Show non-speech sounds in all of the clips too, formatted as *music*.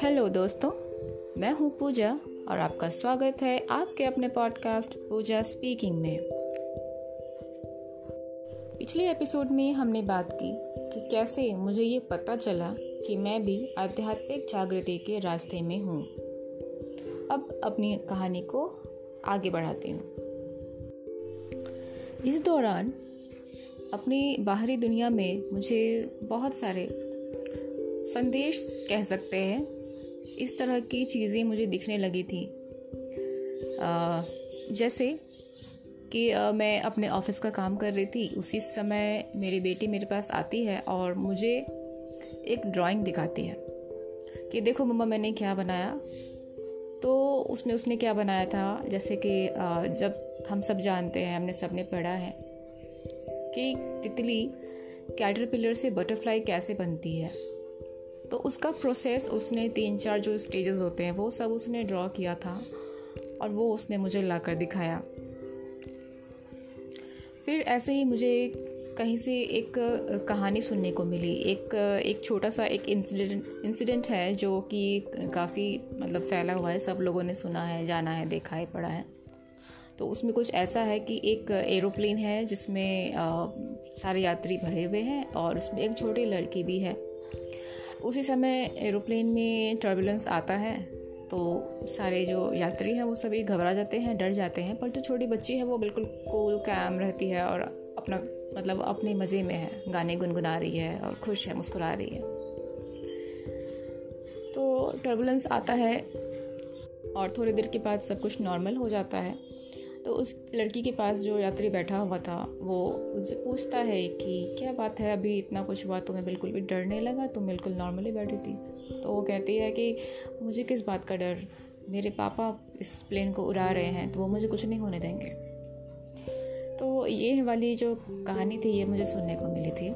Hello दोस्तों, मैं हूँ पूजा और आपका स्वागत है आपके अपने पॉडकास्ट पूजा स्पीकिंग में। पिछले एपिसोड में हमने बात की कि कैसे मुझे ये पता चला कि मैं भी आध्यात्मिक जागृति के रास्ते में हूँ। अब अपनी कहानी को आगे बढ़ाती हूँ। इस दौरान अपनी बाहरी दुनिया में मुझे बहुत सारे संदेश कह सकते हैं। इस तरह की चीज़ें मुझे दिखने लगी थी। आ, जैसे कि आ, मैं अपने ऑफ़िस का काम कर रही थी उसी समय मेरी बेटी मेरे पास आती है और मुझे एक ड्राइंग दिखाती है कि देखो मम्मा मैंने क्या बनाया। तो उसमें उसने क्या बनाया था? जैसे कि जब हम सब जानते हैं हमने सबने पढ़ा है। कि तितली कैटरपिलर से बटरफ्लाई कैसे बनती है। तो उसका प्रोसेस उसने तीन चार जो स्टेजेस होते हैं, वो सब उसने ड्रॉ किया था और वो उसने मुझे ला कर दिखाया। फिर ऐसे ही मुझे कहीं से एक कहानी सुनने को मिली। एक एक छोटा सा एक इंसिडेंट इंसिडेंट है जो कि काफ़ी मतलब फैला हुआ है, सब लोगों ने सुना है, जाना है, देखा है, पढ़ा है। तो उसमें कुछ ऐसा है कि एक एरोप्लेन है जिसमें सारे यात्री भरे हुए हैं और उसमें एक छोटी लड़की भी है। उसी समय एरोप्लेन में टर्बुलेंस आता है तो सारे जो यात्री हैं वो सभी घबरा जाते हैं, डर जाते हैं, पर जो छोटी बच्ची है वो बिल्कुल कूल कैम रहती है और अपना मतलब अपने मज़े में है। गाने गुनगुना रही है और खुश है, मुस्कुरा रही है। तो टर्बुलेंस आता है और थोड़ी देर के बाद सब कुछ नॉर्मल हो जाता है। तो उस लड़की के पास जो यात्री बैठा हुआ था, वो उनसे पूछता है कि क्या बात है, अभी इतना कुछ हुआ तुम्हें बिल्कुल भी डर नहीं लगा, तुम बिल्कुल नॉर्मली बैठी थी। तो वो कहती है कि मुझे किस बात का डर? मेरे पापा इस प्लेन को उड़ा रहे हैं तो वो मुझे कुछ नहीं होने देंगे। तो ये वाली जो कहानी थी, ये मुझे सुनने को मिली थी।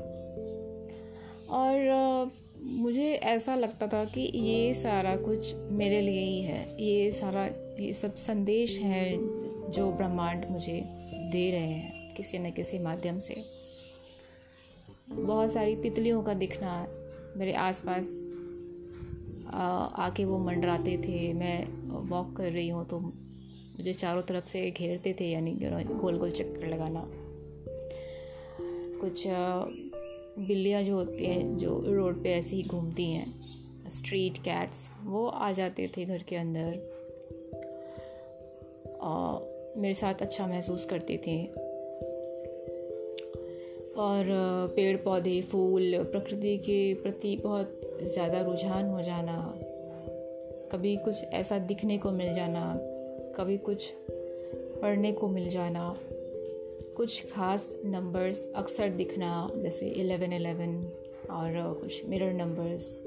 और मुझे ऐसा लगता था कि ये सारा कुछ मेरे लिए ही है। ये सारा, ये सब संदेश है जो ब्रह्मांड मुझे दे रहे हैं, किसी न किसी माध्यम से। बहुत सारी तितलियों का दिखना, मेरे आसपास आके वो मंडराते थे। मैं वॉक कर रही हूँ तो मुझे चारों तरफ़ से घेरते थे, यानी गोल गोल चक्कर लगाना। कुछ बिल्लियाँ जो होती हैं, जो रोड पे ऐसे ही घूमती हैं स्ट्रीट कैट्स वो आ जाते थे घर के अंदर। और मेरे साथ अच्छा महसूस करती थी। और पेड़ पौधे फूल, प्रकृति के प्रति बहुत ज़्यादा रुझान हो जाना, कभी कुछ ऐसा दिखने को मिल जाना, कभी कुछ पढ़ने को मिल जाना, कुछ खास नंबर्स अक्सर दिखना, जैसे एलेवन एलेवन और कुछ मिरर नंबर्स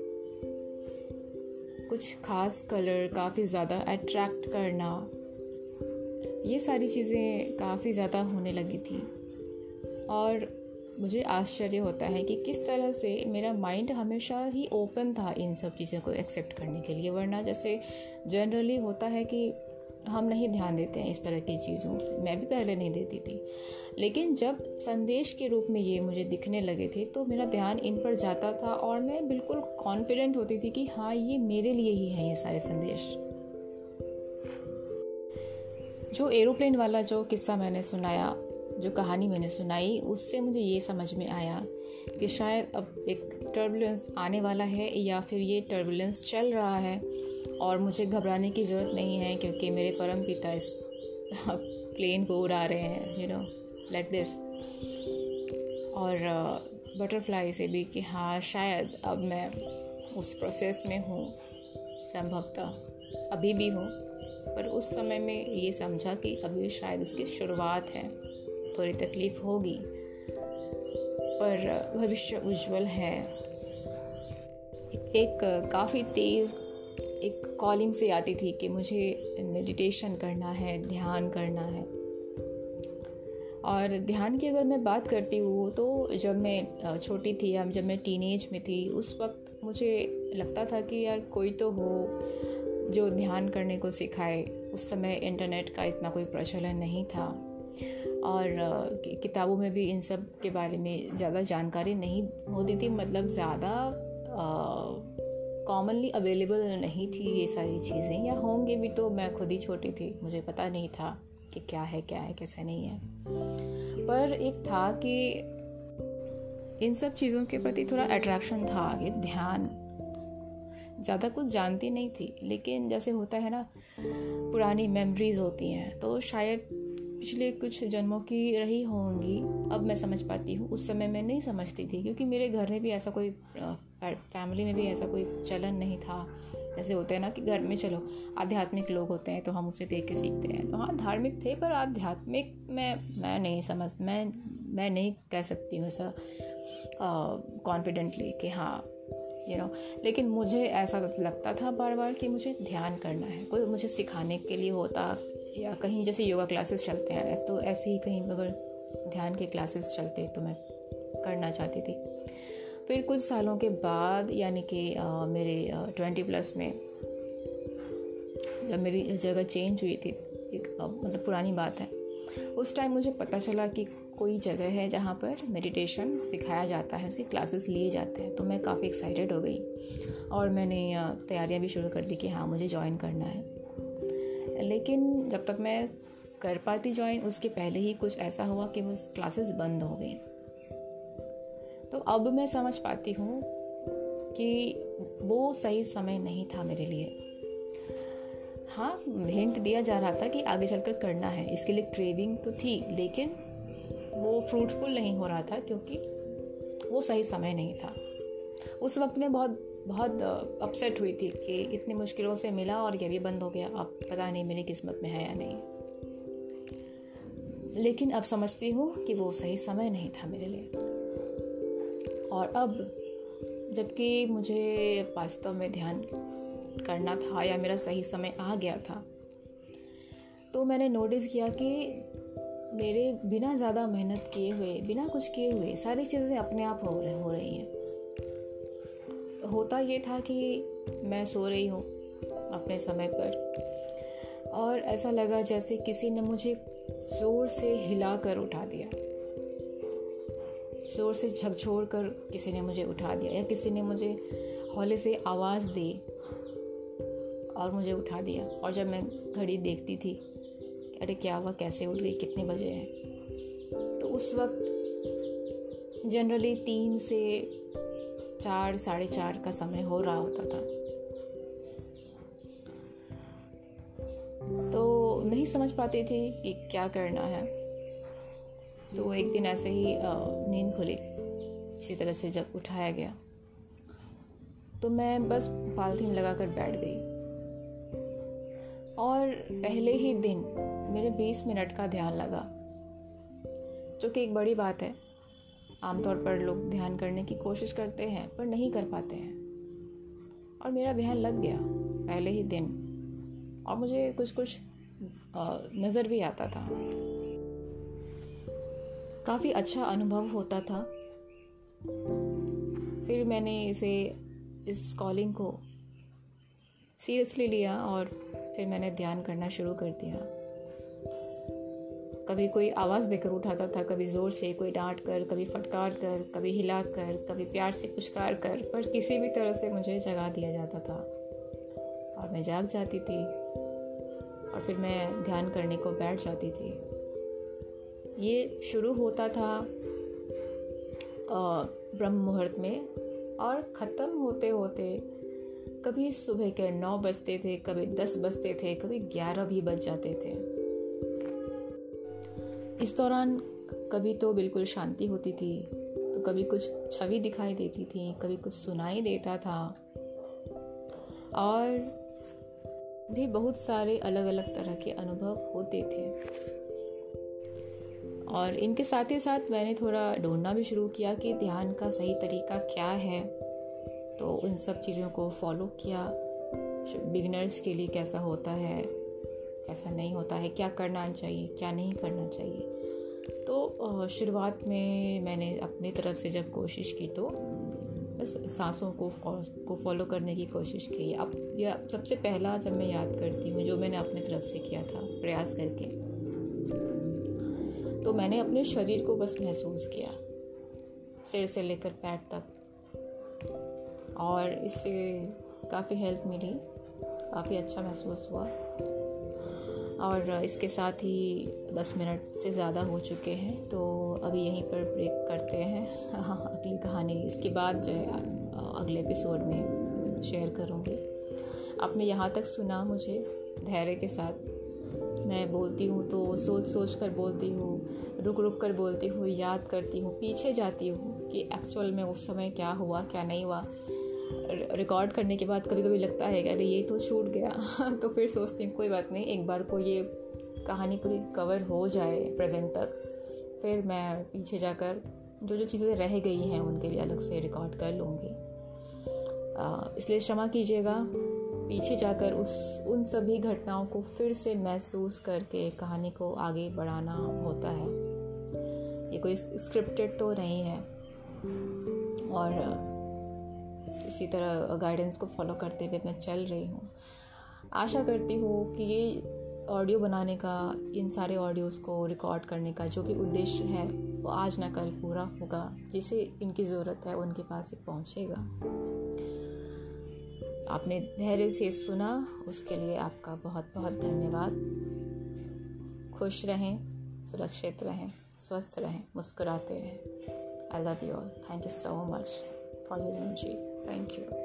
कुछ खास कलर काफ़ी ज़्यादा अट्रैक्ट करना। ये सारी चीज़ें काफ़ी ज़्यादा होने लगी थी। और मुझे आश्चर्य होता है कि किस तरह से मेरा माइंड हमेशा ही ओपन था इन सब चीज़ों को एक्सेप्ट करने के लिए, वरना जैसे जनरली होता है कि हम नहीं ध्यान देते हैं इस तरह की चीज़ों, मैं भी पहले नहीं देती थी। लेकिन जब संदेश के रूप में ये मुझे दिखने लगे थे तो मेरा ध्यान इन पर जाता था और मैं बिल्कुल कॉन्फिडेंट होती थी कि हाँ ये मेरे लिए ही है ये सारे संदेश। जो एरोप्लेन वाला जो किस्सा मैंने सुनाया, जो कहानी मैंने सुनाई, उससे मुझे ये समझ में आया कि शायद अब एक टर्बुलेंस आने वाला है या फिर ये टर्बुलेंस चल रहा है और मुझे घबराने की ज़रूरत नहीं है क्योंकि मेरे परम पिता इस *laughs* प्लेन को उड़ा रहे हैं यू नो लाइक दिस और बटरफ्लाई से भी कि हाँ शायद अब मैं उस प्रोसेस में हूँ, संभवतः अभी भी हूँ। पर उस समय में ये समझा कि अभी शायद उसकी शुरुआत है, थोड़ी तकलीफ़ होगी, पर भविष्य उज्जवल है। एक काफ़ी तेज़, एक कॉलिंग से आती थी कि मुझे मेडिटेशन करना है, ध्यान करना है। और ध्यान की अगर मैं बात करती हूँ तो जब मैं छोटी थी या जब मैं टीनेज में थी, उस वक्त मुझे लगता था कि यार कोई तो हो जो ध्यान करने को सिखाए उस समय इंटरनेट का इतना कोई प्रचलन नहीं था। और किताबों में भी इन सब के बारे में ज़्यादा जानकारी नहीं होती थी मतलब ज़्यादा कॉमनली अवेलेबल नहीं थी ये सारी चीज़ें। या होंगे भी तो मैं खुद ही छोटी थी, मुझे पता नहीं था कि क्या है क्या है, कैसा नहीं है। पर एक था कि इन सब चीज़ों के प्रति थोड़ा अट्रैक्शन था आगे, ध्यान। ज़्यादा कुछ जानती नहीं थी, लेकिन जैसे होता है ना, पुरानी मेमोरीज होती हैं तो शायद पिछले कुछ जन्मों की रही होंगी। अब मैं समझ पाती हूँ, उस समय मैं नहीं समझती थी, क्योंकि मेरे घर में भी ऐसा कोई फैमिली में भी ऐसा कोई चलन नहीं था। जैसे होते हैं ना कि घर में चलो, आध्यात्मिक लोग होते हैं तो हम उसे देख के सीखते हैं। तो हाँ धार्मिक थे, पर आध्यात्मिक मैं मैं नहीं समझ, मैं मैं नहीं कह सकती हूँ ऐसा कॉन्फिडेंटली कि हाँ यू नो लेकिन मुझे ऐसा लगता था बार बार कि मुझे ध्यान करना है। कोई मुझे सिखाने के लिए होता या कहीं जैसे योगा क्लासेस चलते हैं तो ऐसे ही कहीं अगर ध्यान के क्लासेस चलते तो मैं करना चाहती थी। फिर कुछ सालों के बाद यानी कि मेरे ट्वेंटी प्लस में जब मेरी जगह चेंज हुई थी, एक मतलब पुरानी बात है, उस टाइम मुझे पता चला कि कोई जगह है जहाँ पर मेडिटेशन सिखाया जाता है, उसकी क्लासेस लिए जाते हैं तो मैं काफ़ी एक्साइटेड हो गई। और मैंने तैयारियाँ भी शुरू कर दी कि हाँ मुझे ज्वाइन करना है। लेकिन जब तक मैं कर पाती ज्वाइन उसके पहले ही कुछ ऐसा हुआ कि वो क्लासेस बंद हो गई। तो अब मैं समझ पाती हूँ कि वो सही समय नहीं था मेरे लिए। हाँ हिंट दिया जा रहा था कि आगे चलकर करना है, इसके लिए क्रेविंग तो थी, लेकिन फ्रूटफुल नहीं हो रहा था क्योंकि वो सही समय नहीं था। उस वक्त में बहुत बहुत अपसेट हुई थी कि इतनी मुश्किलों से मिला और ये भी बंद हो गया। अब पता नहीं मेरी किस्मत में है या नहीं। लेकिन अब समझती हूँ कि वो सही समय नहीं था मेरे लिए। और अब जबकि मुझे वास्तव में ध्यान करना था या मेरा सही समय आ गया था तो मैंने नोटिस किया कि मेरे बिना ज़्यादा मेहनत किए हुए, बिना कुछ किए हुए सारी चीज़ें अपने आप हो रहे, हो रही हैं। होता ये था कि मैं सो रही हूँ अपने समय पर। और ऐसा लगा जैसे किसी ने मुझे ज़ोर से हिला कर उठा दिया। ज़ोर से झकझोर कर किसी ने मुझे उठा दिया या किसी ने मुझे हौले से आवाज़ दी और मुझे उठा दिया। और जब मैं घड़ी देखती थी अरे क्या हुआ? कैसे उठ गई? कितने बजे हैं? तो उस वक्त जनरली तीन से चार, साढ़े चार का समय हो रहा होता था। तो नहीं समझ पाती थी कि क्या करना है। तो एक दिन ऐसे ही नींद खुली, इसी तरह से जब उठाया गया। तो मैं बस पालथीन लगाकर बैठ गई। और पहले ही दिन मेरे 20 मिनट का ध्यान लगा। जो कि एक बड़ी बात है। आमतौर पर लोग ध्यान करने की कोशिश करते हैं, पर नहीं कर पाते हैं। और मेरा ध्यान लग गया, पहले ही दिन। और मुझे कुछ कुछ नज़र भी आता था। काफ़ी अच्छा अनुभव होता था। फिर मैंने इसे, इस कॉलिंग को सीरियसली लिया और फिर मैंने ध्यान करना शुरू कर दिया। कभी कोई आवाज़ देकर उठाता था, कभी ज़ोर से कोई डांट कर, कभी फटकार कर, कभी हिला कर, कभी प्यार से पुचकार कर, पर किसी भी तरह से मुझे जगा दिया जाता था। और मैं जाग जाती थी और फिर मैं ध्यान करने को बैठ जाती थी। ये शुरू होता था ब्रह्म मुहूर्त में और ख़त्म होते होते कभी सुबह के नौ बजते थे, कभी दस बजते थे, कभी ग्यारह भी बज जाते थे। इस दौरान कभी तो बिल्कुल शांति होती थी तो कभी कुछ छवि दिखाई देती थी, कभी कुछ सुनाई देता था। और भी बहुत सारे अलग अलग तरह के अनुभव होते थे। और इनके साथ ही साथ मैंने थोड़ा ढूंढना भी शुरू किया कि ध्यान का सही तरीका क्या है। तो उन सब चीज़ों को फॉलो किया। बिगनर्स के लिए कैसा होता है, कैसा नहीं होता है, क्या करना चाहिए, क्या नहीं करना चाहिए। शुरुआत में मैंने अपनी तरफ़ से जब कोशिश की तो बस सांसों को को फॉलो करने की कोशिश की। अब यह सबसे पहला जब मैं याद करती हूँ, जो मैंने अपनी तरफ़ से किया था प्रयास करके तो मैंने अपने शरीर को बस महसूस किया, सिर से लेकर पैर तक। और इससे काफ़ी हेल्प मिली, काफ़ी अच्छा महसूस हुआ। और इसके साथ ही दस मिनट से ज़्यादा हो चुके हैं तो अभी यहीं पर ब्रेक करते हैं। *laughs* अगली कहानी, इसके बाद जो है अगले एपिसोड में शेयर करूँगी। आपने यहाँ तक सुना मुझे धैर्य के साथ। मैं बोलती हूँ तो सोच सोच कर बोलती हूँ, रुक रुक कर बोलती हूँ, याद करती हूँ, पीछे जाती हूँ कि एक्चुअल में उस समय क्या हुआ, क्या नहीं हुआ। रिकॉर्ड करने के बाद कभी कभी लगता है अरे, ये तो छूट गया। *laughs* तो फिर सोचती हूँ, कोई बात नहीं, एक बार को ये कहानी पूरी कवर हो जाए प्रेजेंट तक, फिर मैं पीछे जाकर जो जो चीज़ें रह गई हैं उनके लिए अलग से रिकॉर्ड कर लूँगी। इसलिए क्षमा कीजिएगा। पीछे जाकर उस, उन सभी घटनाओं को फिर से महसूस करके कहानी को आगे बढ़ाना होता है। ये कोई स्क्रिप्टेड तो नहीं है। और इसी तरह गाइडेंस को फॉलो करते हुए मैं चल रही हूँ। आशा करती हूँ कि ये ऑडियो बनाने का, इन सारे ऑडियोज़ को रिकॉर्ड करने का जो भी उद्देश्य है, वो आज ना कल पूरा होगा, जिसे इनकी ज़रूरत है, उनके पास ये पहुँचेगा। आपने धैर्य से सुना, उसके लिए आपका बहुत बहुत धन्यवाद। खुश रहें, सुरक्षित रहें, स्वस्थ रहें, मुस्कुराते रहें। I love you all thank you so much for living ji Thank you.